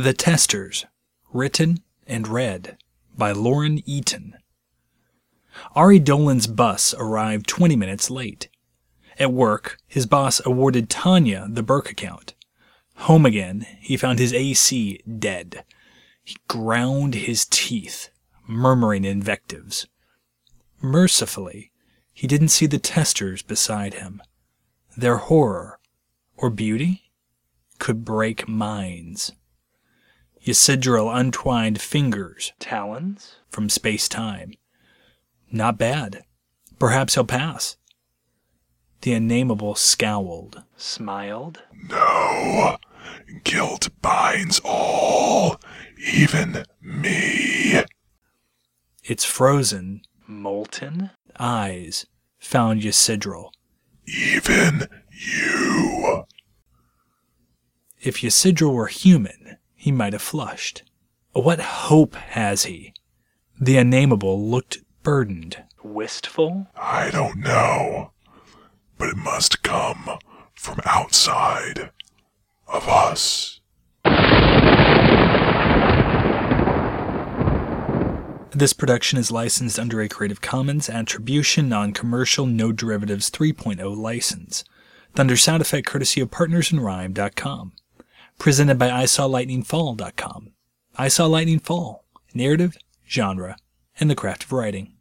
The Testers, written and read by Lauren Eaton. Ari Dolan's bus arrived 20 minutes late. At work, his boss awarded Tanya the Burke account. Home again, he found his AC dead. He ground his teeth, murmuring invectives. Mercifully, he didn't see the testers beside him. Their horror, or beauty, could break minds. Ysidril untwined fingers, talons, from space time. Not bad. Perhaps he'll pass. The unnameable scowled, smiled. No. Guilt binds all, even me. Its frozen, molten eyes found Ysidril. Even you. If Ysidril were human, he might have flushed. What hope has he? The unnameable looked burdened, wistful. I don't know. But it must come from outside of us. This production is licensed under a Creative Commons Attribution Non Commercial No Derivatives 3.0 license. Thunder sound effect courtesy of partnersinrhyme.com. Presented by ISawLightningFall.com. I Saw Lightning Fall. Narrative, genre, and the craft of writing.